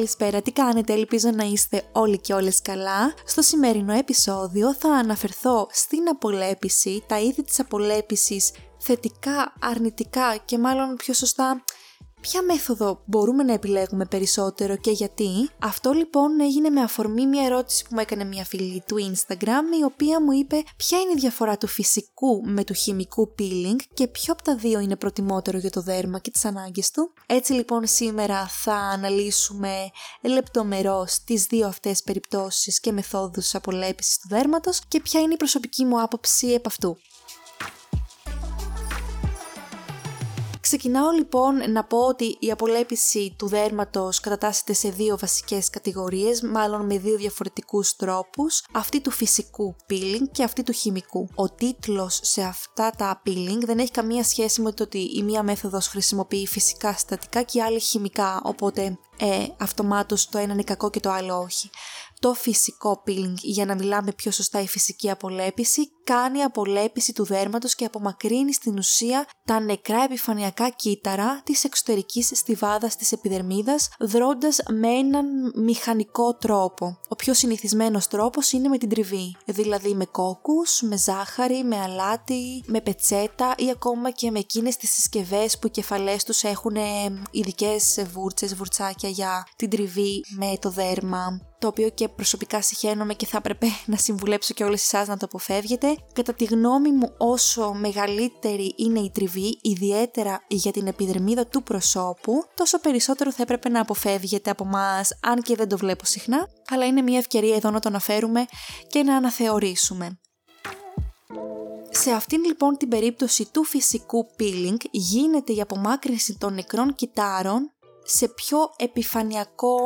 Καλησπέρα, τι κάνετε, ελπίζω να είστε όλοι και όλες καλά. Στο σημερινό επεισόδιο θα αναφερθώ στην απολέπιση, τα είδη της απολέπισης, θετικά, αρνητικά και μάλλον πιο σωστά Ποια μέθοδο μπορούμε να επιλέγουμε περισσότερο και γιατί; Αυτό λοιπόν έγινε με αφορμή μια ερώτηση που μου έκανε μια φίλη του Instagram η οποία μου είπε ποια είναι η διαφορά του φυσικού με του χημικού peeling και ποιο από τα δύο είναι προτιμότερο για το δέρμα και τις ανάγκες του. Έτσι λοιπόν σήμερα θα αναλύσουμε λεπτομερώς τις δύο αυτές περιπτώσεις και μεθόδους απολέπισης του δέρματος και ποια είναι η προσωπική μου άποψη επ' αυτού. Ξεκινάω λοιπόν να πω ότι η απολέπιση του δέρματος κατατάσσεται σε δύο βασικές κατηγορίες, μάλλον με δύο διαφορετικούς τρόπους, αυτή του φυσικού peeling και αυτή του χημικού. Ο τίτλος σε αυτά τα peeling δεν έχει καμία σχέση με το ότι η μία μέθοδος χρησιμοποιεί φυσικά συστατικά και η άλλη χημικά, οπότε ε, αυτομάτως το ένα είναι κακό και το άλλο όχι το φυσικό peeling, για να μιλάμε πιο σωστά η φυσική απολέπιση, κάνει απολέπιση του δέρματος και απομακρύνει στην ουσία τα νεκρά επιφανειακά κύτταρα της εξωτερικής στιβάδας της επιδερμίδας, δρώντας με έναν μηχανικό τρόπο. Ο πιο συνηθισμένος τρόπος είναι με την τριβή, δηλαδή με κόκκους, με ζάχαρη, με αλάτι, με πετσέτα ή ακόμα και με εκείνες τις συσκευές που οι κεφαλές τους έχουν ειδικές βούρτσες, βουρτσάκια για την τριβή με το δέρμα το οποίο και προσωπικά συχαίνομαι και θα έπρεπε να συμβουλέψω και όλες εσάς να το αποφεύγετε. Κατά τη γνώμη μου όσο μεγαλύτερη είναι η τριβή, ιδιαίτερα για την επιδερμίδα του προσώπου, τόσο περισσότερο θα έπρεπε να αποφεύγετε από εμά, αν και δεν το βλέπω συχνά, αλλά είναι μια ευκαιρία εδώ να το αναφέρουμε και να αναθεωρήσουμε. Σε αυτήν λοιπόν την περίπτωση του φυσικού peeling γίνεται η απομάκρυνση των νεκρών κυτάρων σε πιο επιφανειακό,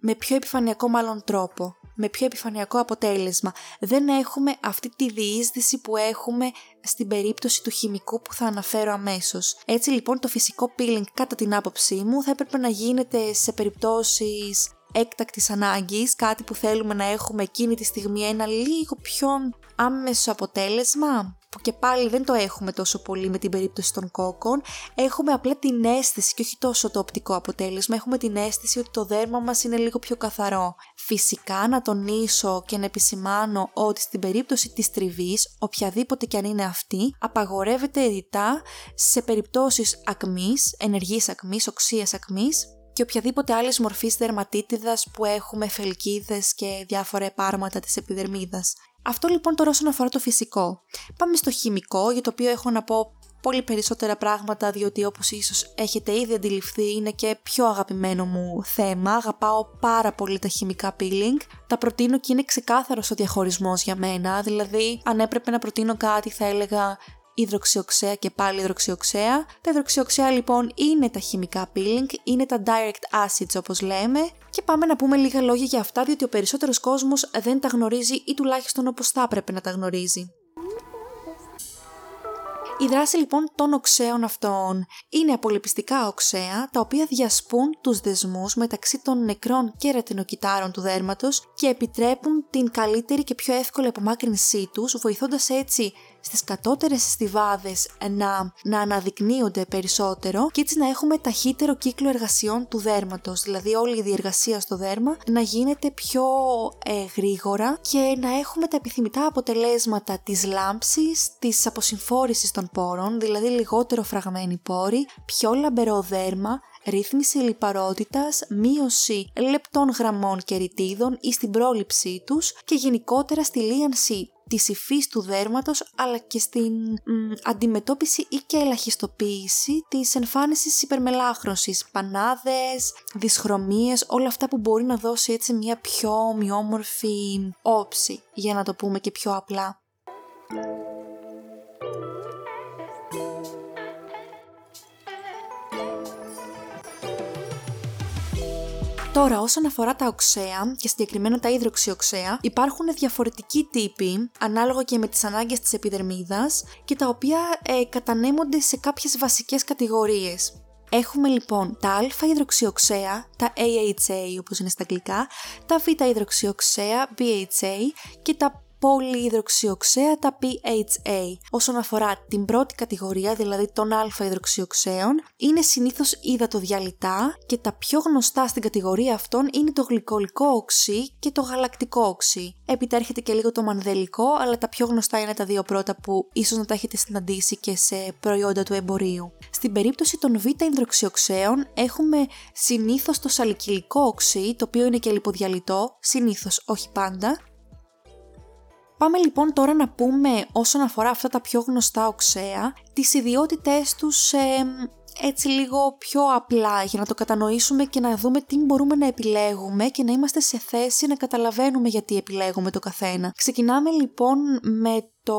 με πιο επιφανειακό μάλλον τρόπο, με πιο επιφανειακό αποτέλεσμα. Δεν έχουμε αυτή τη διείσδυση που έχουμε στην περίπτωση του χημικού που θα αναφέρω αμέσως. Έτσι λοιπόν το φυσικό peeling κατά την άποψή μου θα έπρεπε να γίνεται σε περιπτώσεις έκτακτης ανάγκης, κάτι που θέλουμε να έχουμε εκείνη τη στιγμή ένα λίγο πιο άμεσο αποτέλεσμα, που και πάλι δεν το έχουμε τόσο πολύ με την περίπτωση των κόκκων, έχουμε απλά την αίσθηση και όχι τόσο το οπτικό αποτέλεσμα, έχουμε την αίσθηση ότι το δέρμα μας είναι λίγο πιο καθαρό. Φυσικά να τονίσω και να επισημάνω ότι στην περίπτωση της τριβής, οποιαδήποτε και αν είναι αυτή, απαγορεύεται ρητά σε περιπτώσεις ακμής, ενεργής ακμής, οξίας ακμής, και οποιαδήποτε άλλη μορφής δερματίτιδας που έχουμε φελκίδες και διάφορα επάρματα της επιδερμίδας. Αυτό λοιπόν τώρα όσον αφορά το φυσικό. Πάμε στο χημικό, για το οποίο έχω να πω πολύ περισσότερα πράγματα, διότι όπως ίσως έχετε ήδη αντιληφθεί είναι και πιο αγαπημένο μου θέμα. Αγαπάω πάρα πολύ τα χημικά peeling. Τα προτείνω και είναι ξεκάθαρος ο διαχωρισμός για μένα, δηλαδή αν έπρεπε να προτείνω κάτι θα έλεγα υδροξιοξέα και πάλι υδροξιοξέα. Τα υδροξιοξέα λοιπόν είναι τα χημικά peeling, είναι τα direct acids όπως λέμε και πάμε να πούμε λίγα λόγια για αυτά διότι ο περισσότερος κόσμος δεν τα γνωρίζει ή τουλάχιστον όπως θα έπρεπε να τα γνωρίζει. Η δράση λοιπόν των οξέων αυτών είναι απολυπιστικά οξέα τα οποία διασπούν τους δεσμούς μεταξύ των νεκρών και ρετινοκυτάρων του δέρματος και επιτρέπουν την καλύτερη και πιο εύκολη απομάκρυνσή τους βοηθώντας έτσι στις κατώτερες στιβάδες να, να αναδεικνύονται περισσότερο και έτσι να έχουμε ταχύτερο κύκλο εργασιών του δέρματος, δηλαδή όλη η διεργασία στο δέρμα να γίνεται πιο ε, γρήγορα και να έχουμε τα επιθυμητά αποτελέσματα της λάμψης, της αποσυμφόρησης των πόρων, δηλαδή λιγότερο φραγμένοι πόροι, πιο λαμπερό δέρμα, ρύθμιση λιπαρότητας, μείωση λεπτών γραμμών και ρητίδων ή στην πρόληψή τους και γενικότερα στη λίανση της υφής του δέρματος αλλά και στην αντιμετώπιση ή και ελαχιστοποίηση της εμφάνισης υπερμελάχρωσης, πανάδες, δυσχρωμίες, όλα αυτά που μπορεί να δώσει έτσι μια πιο ομοιόμορφη όψη, για να το πούμε και πιο απλά. Τώρα, όσον αφορά τα οξέα και συγκεκριμένα τα υδροξιοξέα, υπάρχουν διαφορετικοί τύποι ανάλογα και με τις ανάγκες της επιδερμίδας και τα οποία ε, κατανέμονται σε κάποιες βασικές κατηγορίες. Έχουμε λοιπόν τα α υδροξιοξέα, τα AHA όπως είναι στα αγγλικά, τα β υδροξιοξέα, BHA και τα πολυϊδροξιοξέα τα PHA. Όσον αφορά την πρώτη κατηγορία, δηλαδή των α-υδροξιοξέων, είναι συνήθως υδατοδιαλυτά και τα πιο γνωστά στην κατηγορία αυτών είναι το γλυκολικό οξύ και το γαλακτικό οξύ. Έπειτα έρχεται και λίγο το μανδελικό, αλλά τα πιο γνωστά είναι τα δύο πρώτα που ίσως να τα έχετε συναντήσει και σε προϊόντα του εμπορίου. Στην περίπτωση των β-υδροξιοξέων έχουμε συνήθως το σαλικυλικό οξύ, το οποίο είναι και λιποδιαλυτό, συνήθως όχι πάντα, Πάμε λοιπόν τώρα να πούμε όσον αφορά αυτά τα πιο γνωστά οξέα, τις ιδιότητές τους έτσι λίγο πιο απλά για να το κατανοήσουμε και να δούμε τι μπορούμε να επιλέγουμε και να είμαστε σε θέση να καταλαβαίνουμε γιατί επιλέγουμε το καθένα. Ξεκινάμε λοιπόν με το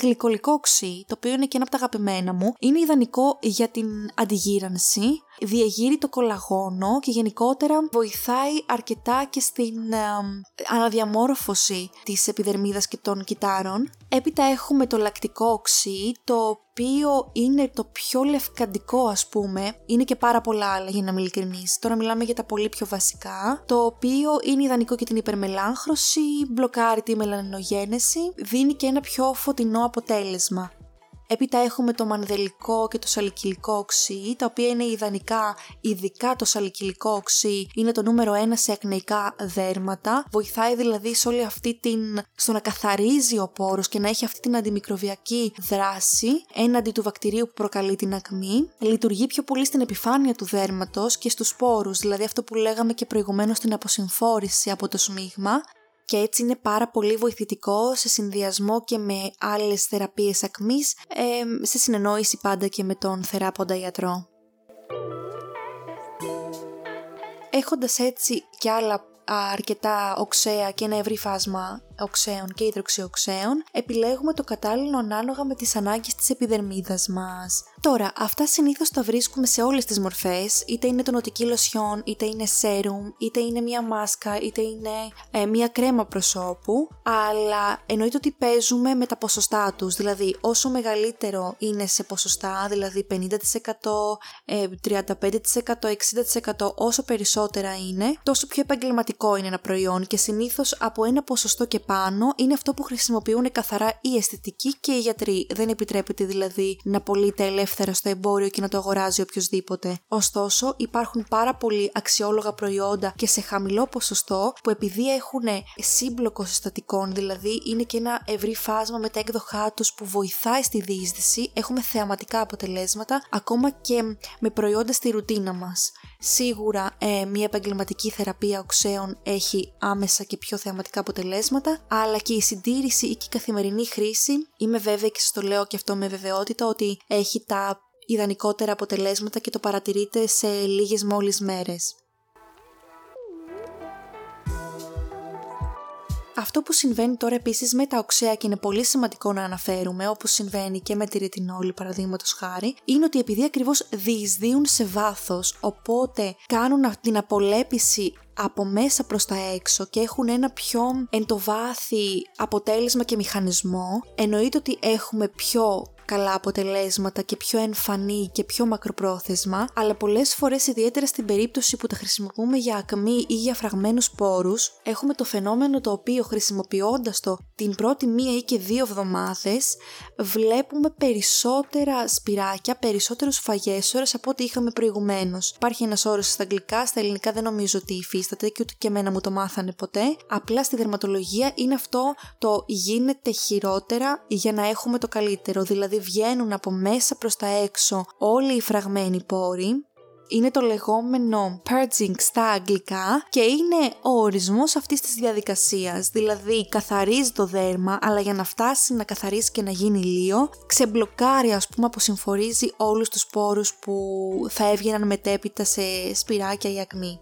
γλυκολικό οξύ, το οποίο είναι και ένα από τα αγαπημένα μου. Είναι ιδανικό για την αντιγύρανση, διαγείρει το κολαγόνο και γενικότερα βοηθάει αρκετά και στην ε, αναδιαμόρφωση της επιδερμίδας και των κυτάρων. Έπειτα έχουμε το λακτικό οξύ, το οποίο είναι το πιο λευκαντικό ας πούμε, είναι και πάρα πολλά άλλα για να είμαι ειλικρινής. Τώρα μιλάμε για τα πολύ πιο βασικά, το οποίο είναι ιδανικό για την υπερμελάνχρωση, μπλοκάρει τη μελανινογένεση, δίνει και ένα πιο φωτεινό αποτέλεσμα. Έπειτα έχουμε το μανδελικό και το σαλικυλικό οξύ, τα οποία είναι ιδανικά, ειδικά το σαλικυλικό οξύ είναι το νούμερο ένα σε ακνεϊκά δέρματα. Βοηθάει δηλαδή σε όλη αυτή την... στο να καθαρίζει ο πόρος και να έχει αυτή την αντιμικροβιακή δράση έναντι του βακτηρίου που προκαλεί την ακμή. Λειτουργεί πιο πολύ στην επιφάνεια του δέρματος και στους πόρους, δηλαδή αυτό που λέγαμε και προηγουμένως στην αποσυμφόρηση από το σμίγμα και έτσι είναι πάρα πολύ βοηθητικό σε συνδυασμό και με άλλες θεραπείες ακμής, ε, σε συνεννόηση πάντα και με τον θεράποντα ιατρό. Έχοντας έτσι και άλλα αρκετά οξέα και ένα ευρύ φάσμα οξέων και υδροξιοξέων, επιλέγουμε το κατάλληλο ανάλογα με τις ανάγκες της επιδερμίδας μας. Τώρα, αυτά συνήθως τα βρίσκουμε σε όλες τις μορφές, είτε είναι το νοτική λοσιόν, είτε είναι σέρουμ, είτε είναι μια μάσκα, είτε είναι ε, μια κρέμα προσώπου, αλλά εννοείται ότι παίζουμε με τα ποσοστά τους, δηλαδή όσο μεγαλύτερο είναι σε ποσοστά, δηλαδή 50%, 35%, 60%, όσο περισσότερα είναι, τόσο πιο επαγγελματικό είναι ένα προϊόν και συνήθως από ένα ποσοστό και πάνω είναι αυτό που χρησιμοποιούν καθαρά οι αισθητικοί και οι γιατροί. Δεν επιτρέπεται δηλαδή να πωλείται ελεύθερα στο εμπόριο και να το αγοράζει οποιοδήποτε. Ωστόσο, υπάρχουν πάρα πολλοί αξιόλογα προϊόντα και σε χαμηλό ποσοστό που επειδή έχουν σύμπλοκο συστατικών, δηλαδή είναι και ένα ευρύ φάσμα με τα έκδοχά τους που βοηθάει στη διείσδυση, έχουμε θεαματικά αποτελέσματα ακόμα και με προϊόντα στη ρουτίνα μας. Σίγουρα ε, μια επαγγελματική θεραπεία οξέων έχει άμεσα και πιο θεαματικά αποτελέσματα, αλλά και η συντήρηση ή και η καθημερινή χρήση, είμαι βέβαιη και σας το λέω και αυτό με βεβαιότητα, ότι έχει τα ιδανικότερα αποτελέσματα και το παρατηρείτε σε λίγες μόλις μέρες. Αυτό που συμβαίνει τώρα επίσης με τα οξέα και είναι πολύ σημαντικό να αναφέρουμε, όπως συμβαίνει και με τη ρετινόλη παραδείγματος χάρη, είναι ότι επειδή ακριβώς διεισδύουν σε βάθος, οπότε κάνουν την απολέπιση από μέσα προς τα έξω και έχουν ένα πιο εντοβάθη αποτέλεσμα και μηχανισμό, εννοείται ότι έχουμε πιο καλά αποτελέσματα και πιο εμφανή και πιο μακροπρόθεσμα, αλλά πολλές φορές ιδιαίτερα στην περίπτωση που τα χρησιμοποιούμε για ακμή ή για φραγμένους πόρους, έχουμε το φαινόμενο το οποίο χρησιμοποιώντας το την πρώτη μία ή και δύο εβδομάδες βλέπουμε περισσότερα σπυράκια, περισσότερους φαγέσορες από ό,τι είχαμε προηγουμένως. Υπάρχει ένας όρος στα αγγλικά, στα ελληνικά δεν νομίζω ότι υφίσταται και ούτε και εμένα μου το μάθανε ποτέ. Απλά στη δερματολογία είναι αυτό το γίνεται χειρότερα για να έχουμε το καλύτερο. Δηλαδή βγαίνουν από μέσα προς τα έξω όλοι οι φραγμένοι πόροι είναι το λεγόμενο purging στα αγγλικά και είναι ο ορισμός αυτής της διαδικασίας, δηλαδή καθαρίζει το δέρμα, αλλά για να φτάσει να καθαρίσει και να γίνει λίο, ξεμπλοκάρει ας πούμε, αποσυμφορίζει όλους τους πόρους που θα έβγαιναν μετέπειτα σε σπυράκια ή ακμή.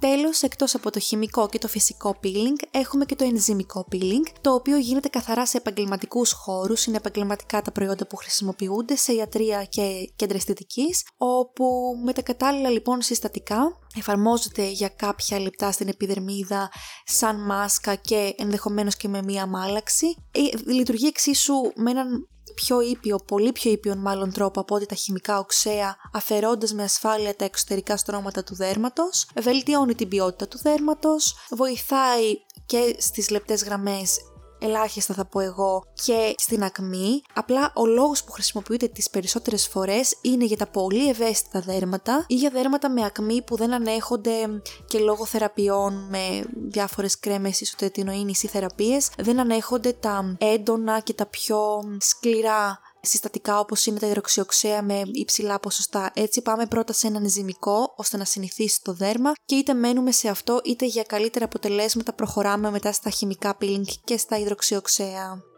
Τέλος, εκτός από το χημικό και το φυσικό peeling, έχουμε και το ενζημικό peeling, το οποίο γίνεται καθαρά σε επαγγελματικούς χώρους, είναι επαγγελματικά τα προϊόντα που χρησιμοποιούνται σε ιατρία και κέντρα αισθητικής, όπου με τα κατάλληλα λοιπόν συστατικά εφαρμόζεται για κάποια λεπτά στην επιδερμίδα σαν μάσκα και ενδεχομένως και με μία μάλαξη. Ε, λειτουργεί εξίσου με έναν πιο ήπιο, πολύ πιο ήπιο μάλλον τρόπο από ότι τα χημικά οξέα, αφαιρώντας με ασφάλεια τα εξωτερικά στρώματα του δέρματος, βελτιώνει την ποιότητα του δέρματος, βοηθάει και στις λεπτές γραμμές ελάχιστα θα πω εγώ και στην ακμή. Απλά ο λόγος που χρησιμοποιούνται τις περισσότερες φορές είναι για τα πολύ ευαίσθητα δέρματα ή για δέρματα με ακμή που δεν ανέχονται και λόγω θεραπείων με διάφορες κρέμες ισοτετινοίνης ή θεραπείες δεν ανέχονται τα έντονα και τα πιο σκληρά συστατικά όπως είναι τα υδροξιοξέα με υψηλά ποσοστά. Έτσι πάμε πρώτα σε έναν ζυμικό ώστε να συνηθίσει το δέρμα και είτε μένουμε σε αυτό είτε για καλύτερα αποτελέσματα προχωράμε μετά στα χημικά peeling και στα υδροξιοξέα.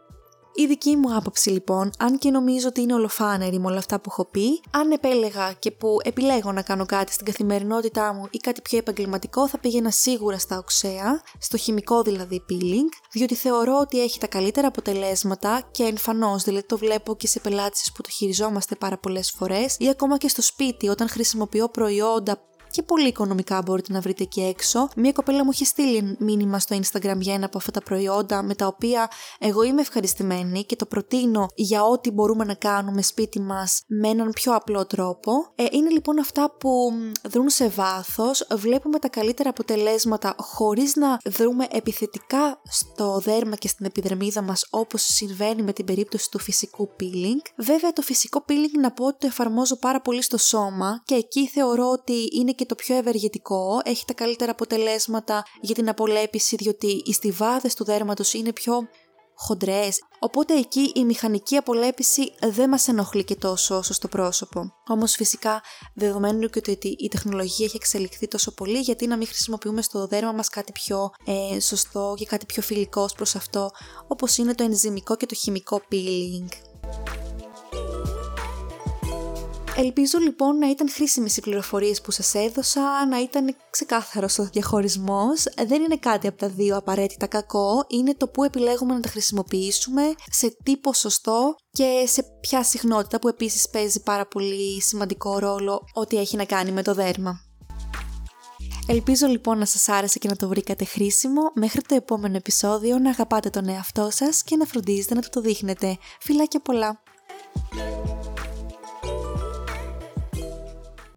Η δική μου άποψη λοιπόν, αν και νομίζω ότι είναι ολοφάνερη με όλα αυτά που έχω πει, αν επέλεγα και που επιλέγω να κάνω κάτι στην καθημερινότητά μου ή κάτι πιο επαγγελματικό, θα πήγαινα σίγουρα στα οξέα, στο χημικό δηλαδή peeling, διότι θεωρώ ότι έχει τα καλύτερα αποτελέσματα και εμφανώς, δηλαδή το βλέπω και σε πελάτε που το χειριζόμαστε πάρα πολλές φορές ή ακόμα και στο σπίτι όταν χρησιμοποιώ προϊόντα και πολύ οικονομικά μπορείτε να βρείτε εκεί έξω. Μία κοπέλα μου είχε στείλει μήνυμα στο Instagram για ένα από αυτά τα προϊόντα με τα οποία εγώ είμαι ευχαριστημένη και το προτείνω για ό,τι μπορούμε να κάνουμε σπίτι μας με έναν πιο απλό τρόπο. Ε, είναι λοιπόν αυτά που δρούν σε βάθος, βλέπουμε τα καλύτερα αποτελέσματα χωρίς να δρούμε επιθετικά στο δέρμα και στην επιδερμίδα μας όπως συμβαίνει με την περίπτωση του φυσικού peeling. Βέβαια το φυσικό peeling να πω ότι το εφαρμόζω πάρα πολύ στο σώμα και εκεί θεωρώ ότι είναι και το πιο ευεργετικό, έχει τα καλύτερα αποτελέσματα για την απολέπιση διότι οι στιβάδες του δέρματος είναι πιο χοντρές, οπότε εκεί η μηχανική απολέπιση δεν μας ενοχλεί και τόσο όσο στο πρόσωπο. Όμως φυσικά δεδομένου και ότι η τεχνολογία έχει εξελιχθεί τόσο πολύ γιατί να μην χρησιμοποιούμε στο δέρμα μας κάτι πιο ε, σωστό και κάτι πιο φιλικό προς αυτό όπως είναι το ενζημικό και το χημικό peeling. Ελπίζω λοιπόν να ήταν χρήσιμες οι πληροφορίες που σας έδωσα, να ήταν ξεκάθαρος ο διαχωρισμός. Δεν είναι κάτι από τα δύο απαραίτητα κακό, είναι το που επιλέγουμε να τα χρησιμοποιήσουμε, σε τι ποσοστό και σε ποια συχνότητα που επίσης παίζει πάρα πολύ σημαντικό ρόλο ό,τι έχει να κάνει με το δέρμα. Ελπίζω λοιπόν να σας άρεσε και να το βρήκατε χρήσιμο. Μέχρι το επόμενο επεισόδιο να αγαπάτε τον εαυτό σας και να φροντίζετε να του το δείχνετε. Φιλάκια πολλά!